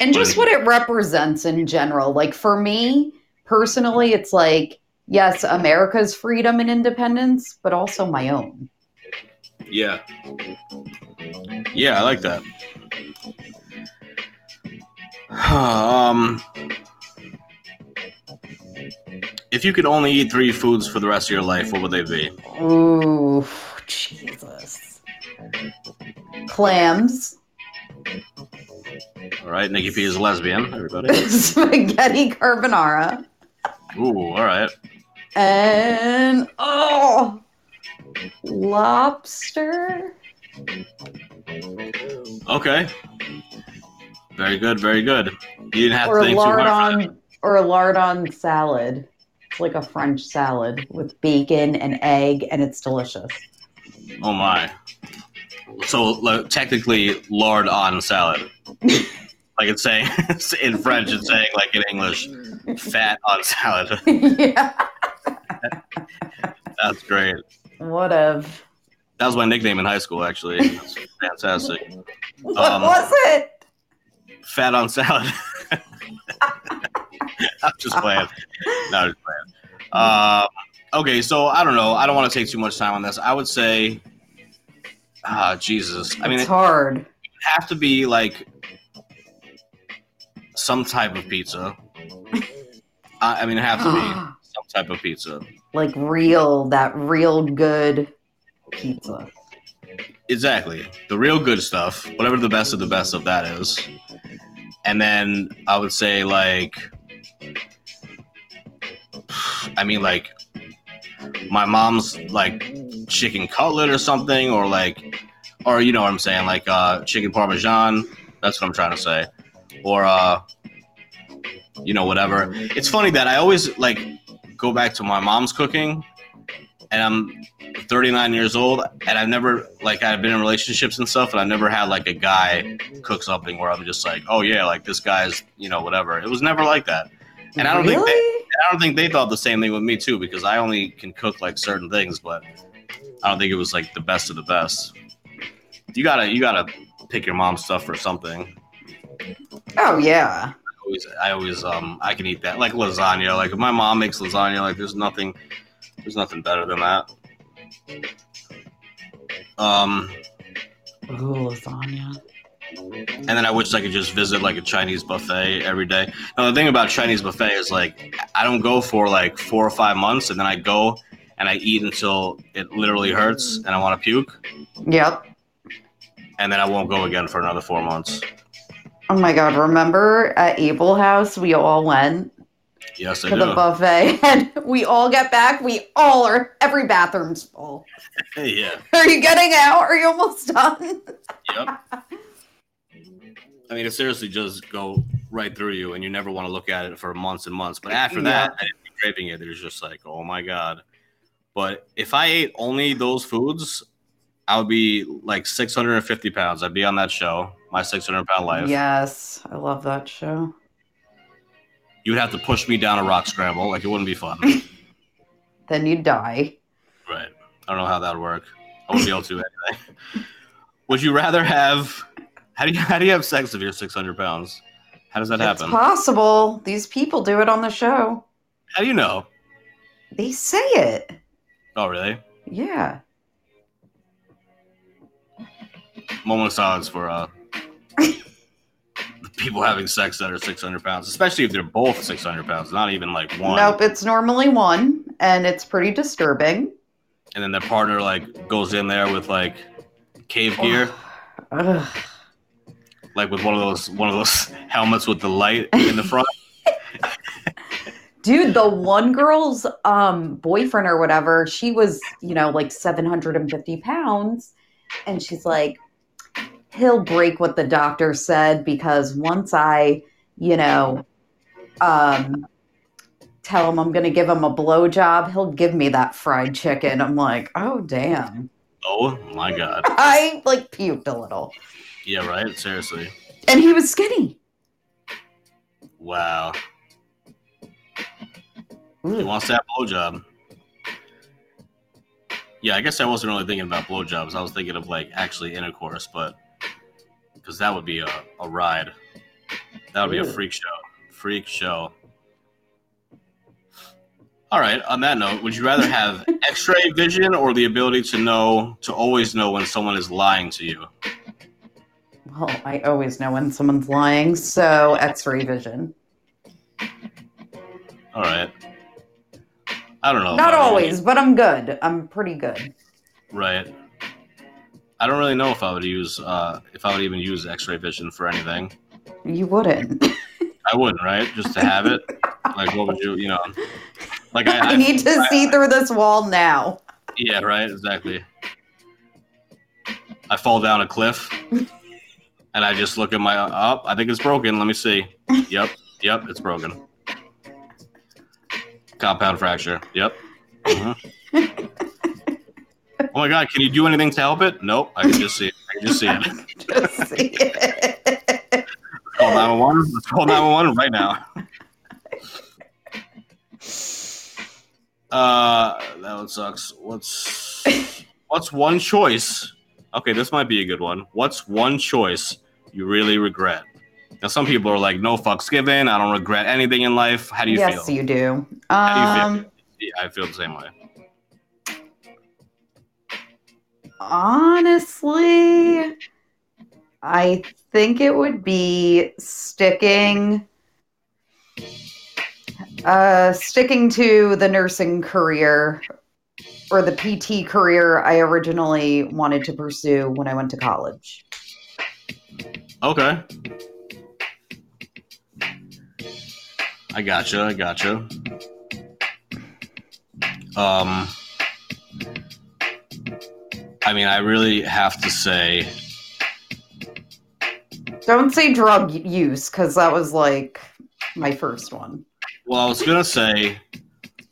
And just what it represents in general. Like for me personally, it's like, yes, America's freedom and independence, but also my own. Yeah. Yeah, I like that. Um, if you could only eat three foods for the rest of your life, what would they be? Ooh, Jesus. Clams, All right, Nikki P is a lesbian. Everybody. spaghetti carbonara, Ooh, all right. and oh, lobster. Okay. Very good. Very good. You didn't have or to think too hard. for lardon or a lardon salad. It's like a French salad with bacon and egg, and it's delicious. Oh my. So like, technically, lard on salad. like it's saying in French, it's saying like in English, fat on salad. yeah, That's great. whatever. That was my nickname in high school, actually. That's fantastic. What Um, was it? Fat on salad. I'm just playing. No, just playing. Um, okay, so I don't know. I don't want to take too much time on this. I would say, ah, Jesus. I mean, it's it hard. would have to be like some type of pizza. I, I mean, it have to be some type of pizza. like real, that real good pizza. Exactly. The real good stuff, whatever the best of the best of that is. And then I would say like I mean like my mom's like chicken cutlet or something or like or you know what I'm saying like uh chicken parmesan, that's what I'm trying to say. Or uh you know whatever. It's funny that I always like go back to my mom's cooking and I'm 39 years old and I've never like I've been in relationships and stuff and I've never had like a guy cook something where I'm just like, oh yeah, like this guy's you know whatever. It was never like that. And I don't think they, I don't think they thought the same thing with me too because I only can cook like certain things, but I don't think it was like the best of the best. You gotta you gotta pick your mom's stuff or something. oh yeah. I always, I always um I can eat that like lasagna. Like if my mom makes lasagna, like there's nothing there's nothing better than that. Um, Ooh, lasagna. and then I wish I could just visit like a Chinese buffet every day. Now the thing about Chinese buffet is like I don't go for like four or five months, and then I go and I eat until it literally hurts and I want to puke, Yep. and then I won't go again for another four months. Oh my god, remember at Able House we all went Yes, I to the buffet and we all get back, we all are every bathroom's full. yeah. Are you getting out? Are you almost done? Yep. I mean, it seriously just go right through you, and you never want to look at it for months and months. But after that, Yeah. and if you're craving it, It was just like, oh my god. But if I ate only those foods, I would be like 650 pounds. I'd be on that show, my 600 pound life. Yes, I love that show. You would have to push me down a rock scramble. Like it wouldn't be fun. Then you'd die. right. I don't know how that would work. I wouldn't be able to anyway. Would you rather have? How do you how do you have sex if you're 600 pounds? How does that It's happen? possible. These people do it on the show. How do you know? They say it. Oh, really? Yeah. Moment of silence for uh, people having sex that are 600 pounds, especially if they're both 600 pounds, not even like one. Nope, it's normally one, and it's pretty disturbing. And then their partner like goes in there with like cave gear, like with one of those one of those helmets with the light in the front. Dude, the one girl's um boyfriend or whatever, she was, you know, like 750 pounds. And she's like, he'll break what the doctor said because once I, you know, um tell him I'm gonna give him a blowjob, he'll give me that fried chicken. I'm like, oh damn. Oh my god. I like puked a little. Yeah, right. Seriously. And he was skinny. Wow. He wants that blowjob. Yeah, I guess I wasn't really thinking about blowjobs. I was thinking of like actually intercourse, but because that would be a, a ride. That would be a freak show. Freak show. All right. On that note, would you rather have X-ray vision or the ability to know to always know when someone is lying to you? Well, I always know when someone's lying, so x-ray vision. All right. I don't know. Not if I would- always, but I'm good. I'm pretty good. Right. I don't really know if I would use uh, if I would even use X-ray vision for anything. You wouldn't. I wouldn't, right? Just to have it. Like, what would you, you know? Like, I, I need to see through this wall now. Yeah, right. Exactly. I fall down a cliff, and I just look at my up. I think it's broken. Let me see. Yep, yep, it's broken. Compound fracture. Yep. Mhm. Oh my god! Can you do anything to help it? Nope. I can just see. It. I can just see it. Just see it. Call 911. Let's call 911 right now. Uh, that one sucks. What's what's one choice? Okay, this might be a good one. What's one choice you really regret? Now, some people are like, "No fucks given. I don't regret anything in life." How do you yes, feel? you do. How do you feel? Um, I feel the same way. Honestly, I think it would be sticking uh sticking to the nursing career or the PT career I originally wanted to pursue when I went to college. Okay. I gotcha. I gotcha. Um, I mean, I really have to say, Don't say drug use cuz that was like my first one. well, I was gonna say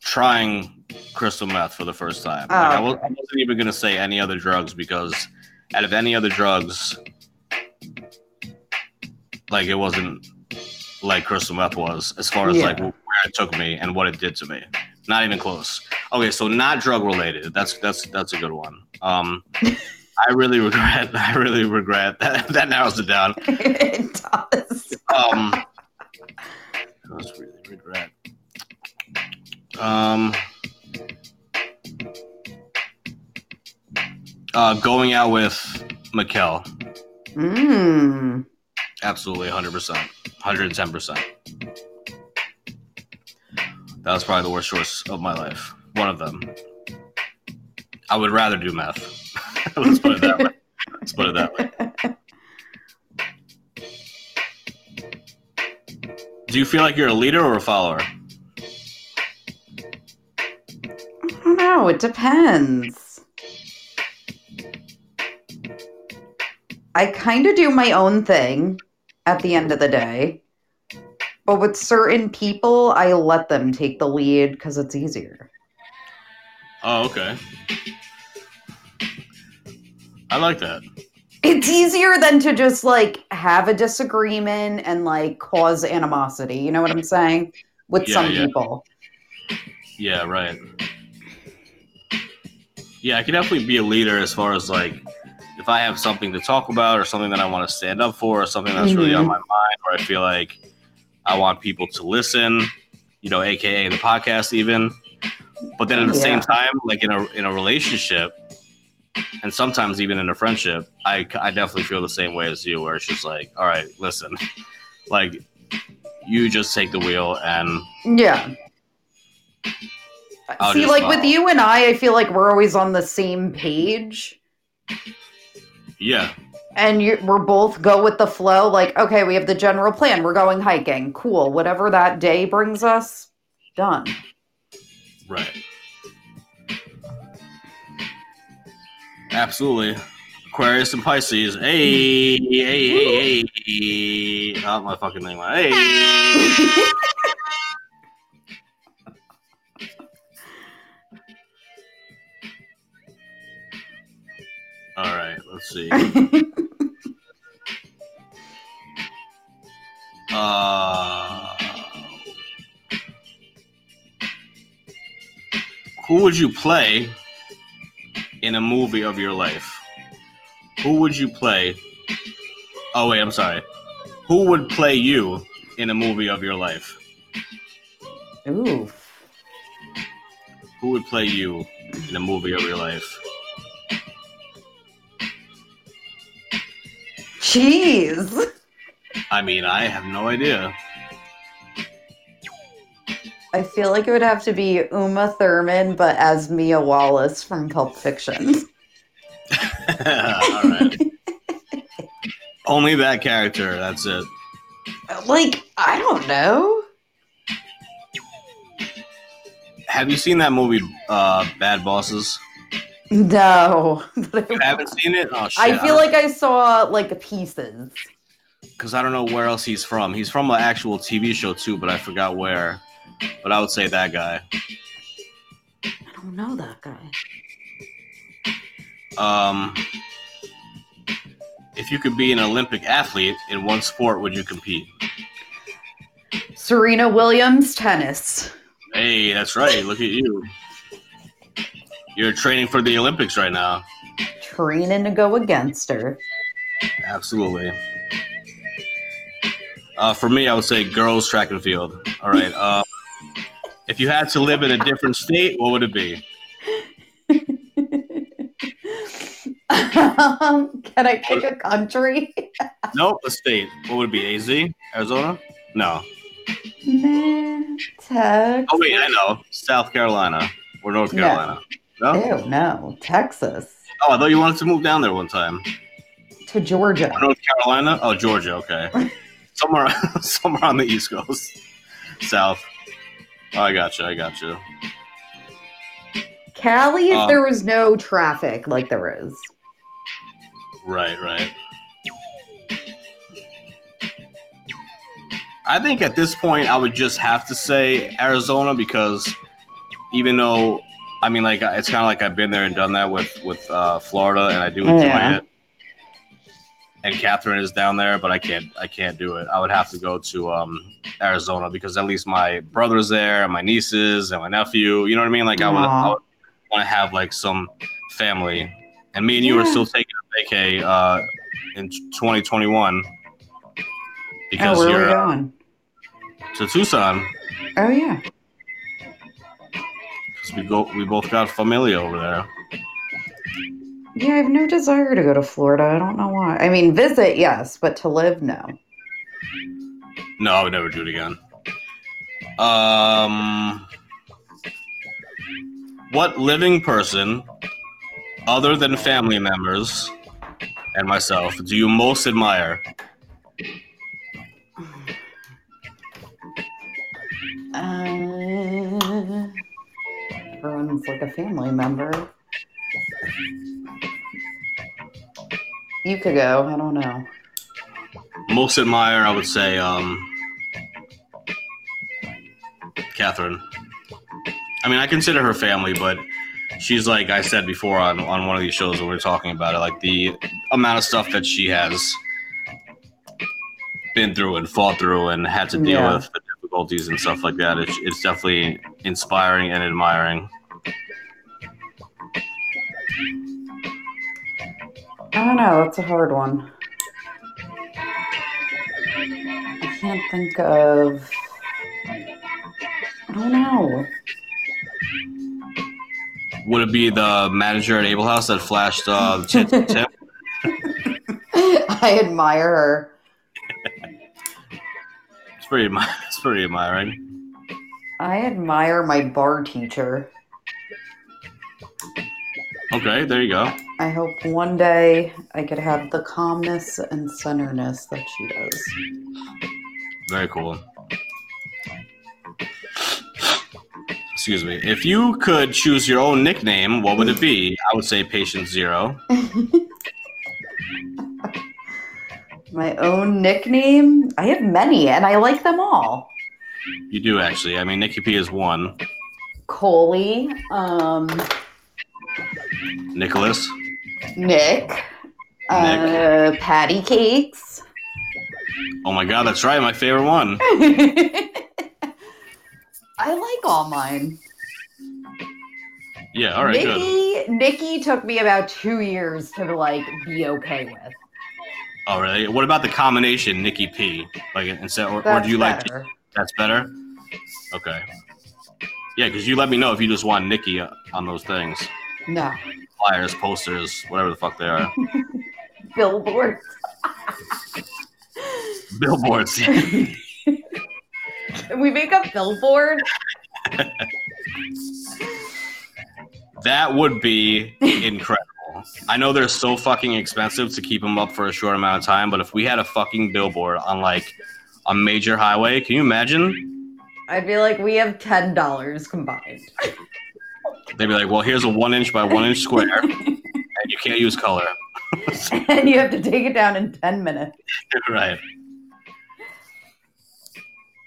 trying crystal meth for the first time. Oh, like, I, was, okay. I wasn't even gonna say any other drugs because out of any other drugs, like it wasn't like crystal meth was as far as Yeah. like where it took me and what it did to me. Not even close. Okay, so not drug related. That's that's that's a good one. Um, I really regret. I really regret that. That narrows it down. it does. Um, I just really regret. Um, uh, going out with Mikkel. Mm. Absolutely, hundred percent, hundred and ten percent. That was probably the worst choice of my life. One of them. I would rather do meth. Let's put it that way. Let's put it that way. Do you feel like you're a leader or a follower? I don't know. It depends. I kind of do my own thing at the end of the day. But with certain people, I let them take the lead because it's easier. Oh, okay. I like that. It's easier than to just like have a disagreement and like cause animosity. You know what I'm saying? With Yeah, some yeah. people. Yeah, right. Yeah, I can definitely be a leader as far as like if I have something to talk about or something that I want to stand up for or something that's really on Mhm. my mind or I feel like I want people to listen, you know, aka the podcast even. But then at the same time, like in a in a relationship and sometimes even in a friendship, I I definitely feel the same way as you where it's just like, all right, listen. like you just take the wheel and Yeah. I'll See, like with you and I, I feel like we're always on the same page. yeah, and you, we're both go with the flow like okay we have the general plan we're going hiking cool whatever that day brings us done right. Absolutely. Aquarius and Pisces. Hey, hey, hey, hey. Oh, my fucking name. Hey. All right, let's see. Uh, who would you play in a movie of your life? Who would you play? Oh wait, I'm sorry. Who would play you in a movie of your life? ooh Who would play you in a movie of your life? jeez I mean, I have no idea. I feel like it would have to be uma thurman but as mia wallace from pulp fiction All right. Only that character. That's it. like i don't know Have you seen that movie, uh, Bad Bosses? no You I, haven't seen it? Oh shit! I feel like i saw like pieces because I don't know where else he's from. He's from an actual TV show too, but I forgot where. But I would say that guy. i don't know that guy Um, if you could be an Olympic athlete in one sport, would you compete? serena williams tennis Hey, that's right. Look at you. You're training for the Olympics right now. training to go against her Absolutely. Uh, for me, I would say girls track and field. All right. Um, if you had to live in a different state, what would it be? um, can I pick a country? Nope, a state. What would it be? AZ? Arizona? No. Texas. Oh wait, I know. South Carolina or North Carolina. No. Ew, no, Texas Oh, I thought you wanted to move down there one time. to Georgia. North Carolina? Oh, Georgia. Okay. somewhere, somewhere on the East Coast, South. I got you. I got you. Cali, if Um, there was no traffic like there is. Right, right. I think at this point I would just have to say Arizona because even though I mean like it's kind of like I've been there and done that with with uh, Florida and I do enjoy Yeah. it. And Catherine is down there, but I can't I can't do it. I would have to go to um, Arizona because at least my brother's there and my nieces and my nephew. You know what I mean? Like I would, I would want to have like some family. And me and you are still taking a vacay uh, in 2021 Oh, because where you're we uh, going? to Tucson Oh yeah. because we go we both got familia over there. Yeah, I have no desire to go to Florida. I don't know why. I mean, visit, yes, but to live, no. No, I would never do it again. Um, what living person, other than family members and myself, do you most admire? Uh, everyone's like a family member. You could go. I don't know. Most admire, I would say, um, Catherine. I mean, I consider her family, but she's like I said before on, on one of these shows when we were talking about it, like the amount of stuff that she has been through and fought through and had to deal Yeah. with the difficulties and stuff like that. It's, it's definitely inspiring and admiring. I don't know. That's a hard one. I can't think of. I don't know. Would it be the manager at Able House that flashed uh? Tip? I admire her. it's pretty, it's pretty admiring. I admire my bar teacher. Okay, there you go. I hope one day I could have the calmness and centerness that she does. Very cool. Excuse me. If you could choose your own nickname, what would it be? I would say Patient Zero. My own nickname? I have many and I like them all. You do actually. I mean, Nikki P is one. Coley, um, Nicholas. Nick, uh, Patty Cakes. Oh my God, that's right. My favorite one. I like all mine. Yeah. All right. Good. Nikki, Nikki took me about two years to like be okay with. Oh really? What about the combination Nikki P? Like instead, or, or do you like that's better? Okay. Yeah, because you let me know if you just want Nikki uh, on those things, No flyers, posters, whatever the fuck they are, Billboards. billboards. Can we make a billboard? That would be incredible. I know they're so fucking expensive to keep them up for a short amount of time, but if we had a fucking billboard on like a major highway, can you imagine? I'd be like, we have ten dollars combined, They'd be like, "Well, here's a one inch by one inch square, and you can't use color." and you have to take it down in ten minutes. right.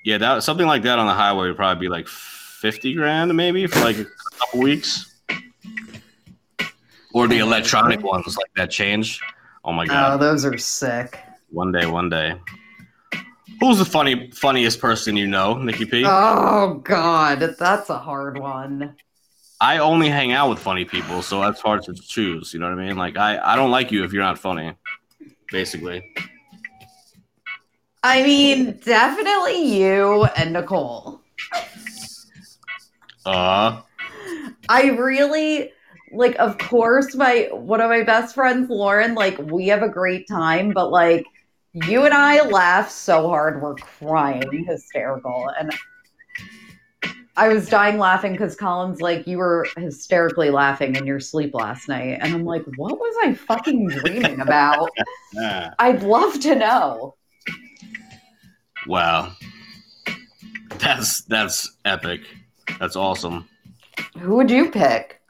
Yeah, that something like that on the highway would probably be like fifty grand, maybe for like a couple weeks. Or the electronic ones, like that change. Oh my god! Oh, those are sick. One day, one day. Who's the funny, funniest person you know, Nikki P? Oh God, that's a hard one. Only hang out with funny people, so that's hard to choose. You know what I mean? Like, I, I don't like you if you're not funny. Basically, I mean, definitely you and Nicole. uh, I really like of course my one of my best friends Lauren like we have a great time but like you and I laugh so hard we're crying hysterical and I was dying laughing cuz Colin's like you were hysterically laughing in your sleep last night and I'm like what was I fucking dreaming about yeah. I'd love to know wow, that's that's epic. That's awesome. who would you pick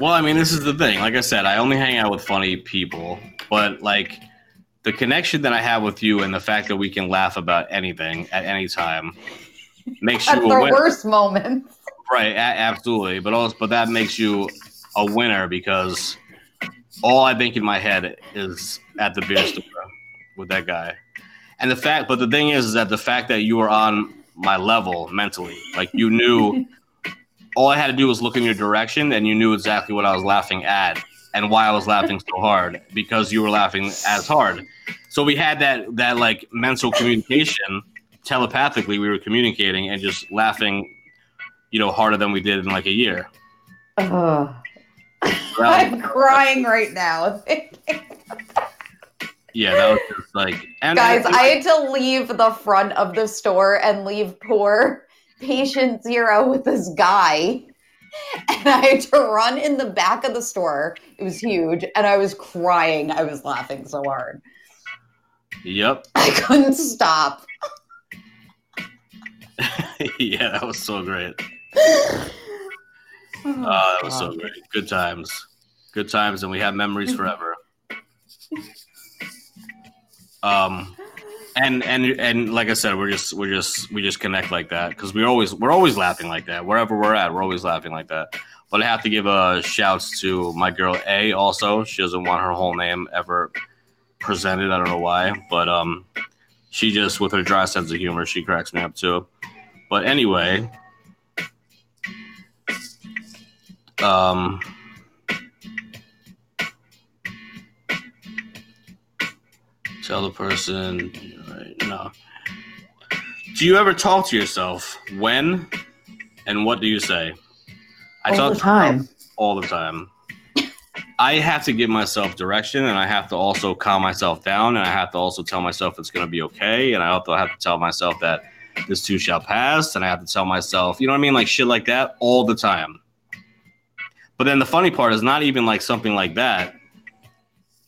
Well, I mean, this is the thing. Like I said, I only hang out with funny people, but like the connection that I have with you and the fact that we can laugh about anything at any time makes at you the a winner. worst moment Right, a- absolutely. But also, but that makes you a winner because all I think in my head is at the beer store with that guy. And the fact, but the thing is, is that the fact that you were on my level mentally, like you knew, all I had to do was look in your direction, and you knew exactly what I was laughing at and why I was laughing so hard because you were laughing as hard. So we had that that like mental communication telepathically. We were communicating and just laughing you know, harder than we did in like a year. I'm crying right now yeah, that was just like, Guys, and- I had to leave the front of the store and leave poor patient zero with this guy. And I had to run in the back of the store. It was huge. And I was crying. I was laughing so hard. yep, I couldn't stop. yeah, that was so great. Oh, Oh, that was so great. Good times, good times, and we have memories forever. Um, and and and like I said, we're just we're just we just connect like that because we're always we're always laughing like that wherever we're at. We're always laughing like that. But I have to give a shouts to my girl A. Also, she doesn't want her whole name ever presented. I don't know why, but um, she just with her dry sense of humor, she cracks me up too. But anyway, um. Tell the person, right, no. Do you ever talk to yourself? When and what do you say? I All talk the time. all the time. I have to give myself direction, and I have to also calm myself down, and I have to also tell myself it's going to be okay, and I also have to tell myself that this too shall pass, and I have to tell myself, you know what I mean, like shit like that all the time. But then the funny part is not even like something like that.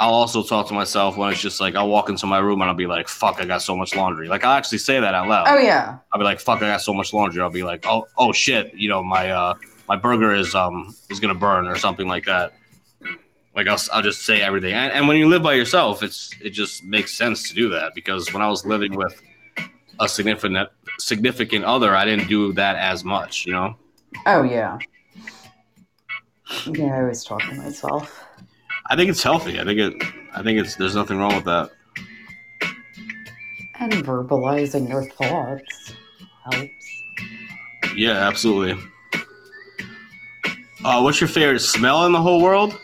I'll also talk to myself when it's just like I'll walk into my room and I'll be like, "Fuck, I got so much laundry." Like I'll actually say that out loud. Oh yeah. I'll be like, "Fuck, I got so much laundry." I'll be like, "Oh, oh shit, you know my uh my burger is um is gonna burn or something like that." Like I'll I'll just say everything. And, and when you live by yourself, it's it just makes sense to do that because when I was living with a significant significant other, I didn't do that as much. You know. Oh yeah. Yeah, I always talk to myself. I think it's healthy. I think it. I think it's. There's nothing wrong with that. And verbalizing your thoughts helps. Yeah, absolutely. Uh, what's your favorite smell in the whole world?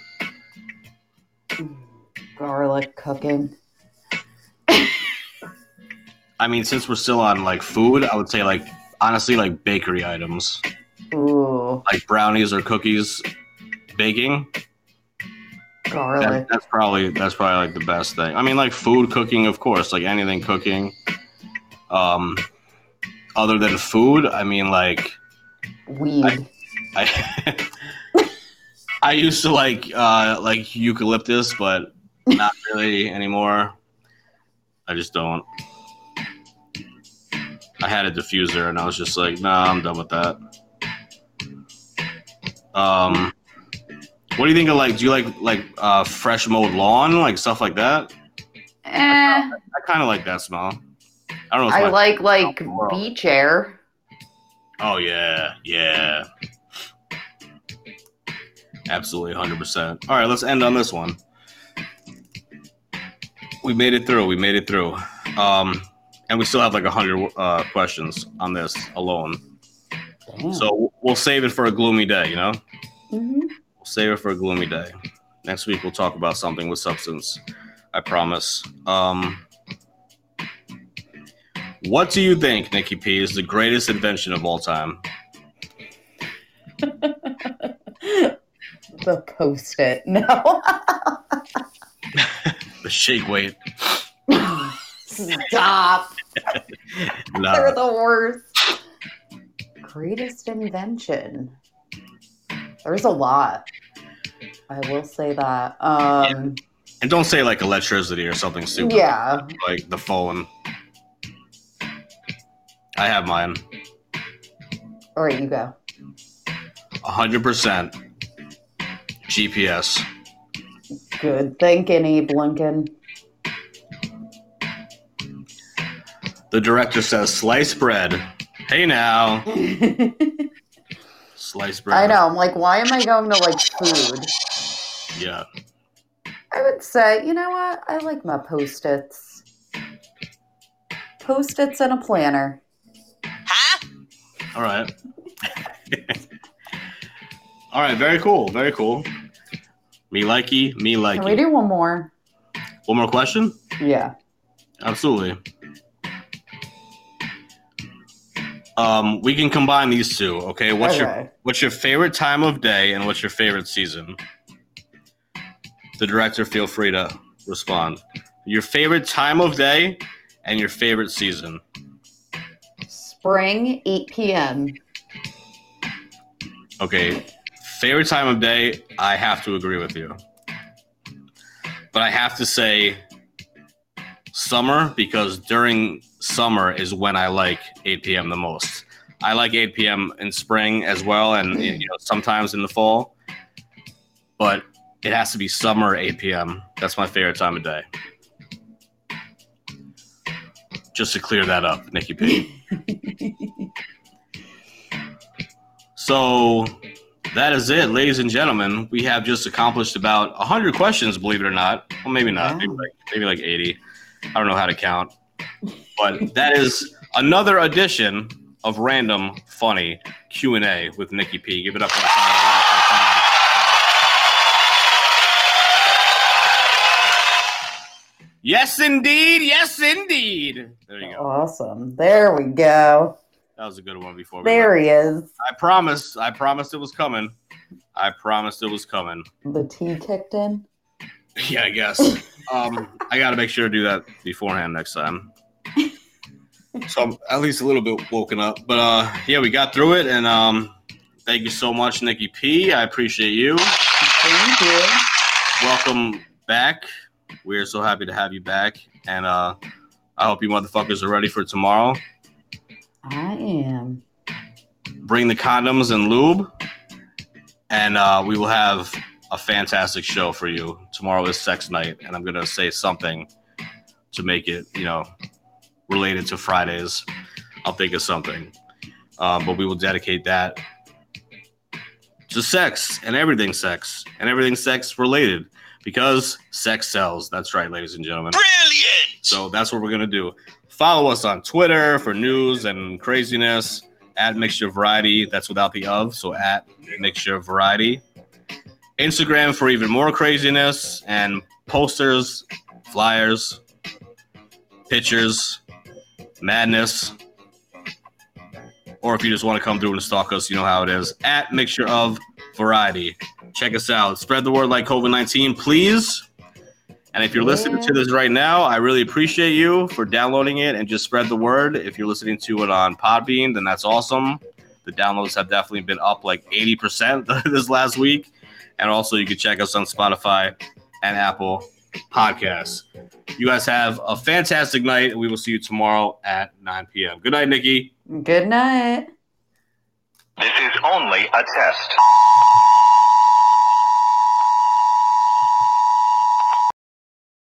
Garlic cooking. I mean, since we're still on like food, I would say like honestly like bakery items, Ooh, like brownies or cookies, baking. That, garlic. that's probably that's probably like the best thing. I mean, like food cooking, of course, like anything cooking. Um, other than food, I mean, like Weed. I I used to like uh like eucalyptus, but not really anymore. I just don't. I had a diffuser and I was just like, nah, I'm done with that. Um what do you think of like do you like like uh fresh mowed lawn, like stuff like that? eh, I kinda like that smell. I don't know I like like Wow. beach air. Oh yeah, yeah. Absolutely, hundred percent. All right, let's end on this one. We made it through. We made it through, um, and we still have like hundred uh, questions on this alone. Damn. So we'll save it for a gloomy day. You know, Mhm. we'll save it for a gloomy day. Next week we'll talk about something with substance. I promise. Um, what do you think, Nikki P, is the greatest invention of all time? the post it. No. The shake weight. Stop. They're the worst. Greatest invention. There's a lot. I will say that. Um And don't say like electricity or something stupid. yeah. Like the phone. I have mine. All right, you go. 100% GPS. Good thinking, Abe Lincoln. The director says slice bread. Hey now. Slice bread. I know. I'm like, why am I going to like food? Yeah. I would say, you know what? I like my post its. Post its and a planner. Huh? All right. All right. Very cool. Very cool. Me likey. Me likey. Can we do one more? One more question? Yeah. Absolutely. Um, we can combine these two. Okay. What's your Okay. What's your favorite time of day and what's your favorite season? The director, feel free to respond. Your favorite time of day and your favorite season. Spring, 8 p.m. Okay, favorite time of day, I have to agree with you. But I have to say summer because during summer is when I like 8 p.m. the most. I like 8 p.m. in spring as well, and you know sometimes in the fall. But it has to be summer 8 p.m. That's my favorite time of day. Just to clear that up, Nikki P. So that is it, ladies and gentlemen. We have just accomplished about 100 questions, believe it or not. Well, maybe not. Maybe like, maybe like 80. I don't know how to count. But that is another edition of Random Funny Q&A with Nikki P. Give it up for the time. Give it up for the time. Yes, indeed. Yes, indeed. There you go. Awesome. There we go. That was a good one before. we There left. he is. I promised. I promised it was coming. I promised it was coming. The tea kicked in. Yeah, I guess. Um, I got to make sure to do that beforehand next time. So I'm at least a little bit woken up. But uh, yeah, we got through it, and um, thank you so much, Nikki P. I appreciate you. Thank you. Welcome back. We're so happy to have you back, and uh, I hope you motherfuckers are ready for tomorrow. I am. Bring the condoms and lube, and uh, we will have a fantastic show for you. Tomorrow is sex night, and I'm gonna say something to make it, you know, related to Fridays. I'll think of something, um, but we will dedicate that to sex and everything sex and everything sex related because sex sells. That's right, ladies and gentlemen. Brilliant! So that's what we're gonna do. Follow us on Twitter for news and craziness at Mixture Variety. That's without the of, so at Mixture Variety. Instagram for even more craziness and posters, flyers, pictures, madness. Or if you just want to come through and stalk us, you know how it is. At Mixture of Variety. Check us out. Spread the word like COVID 19, please. And if you're listening to this right now, I really appreciate you for downloading it and just spread the word. If you're listening to it on Podbean, then that's awesome. The downloads have definitely been up like 80% this last week. And also, you can check us on Spotify and Apple Podcasts. You guys have a fantastic night. And we will see you tomorrow at 9 p.m. Good night, Nikki. Good night. This is only a test.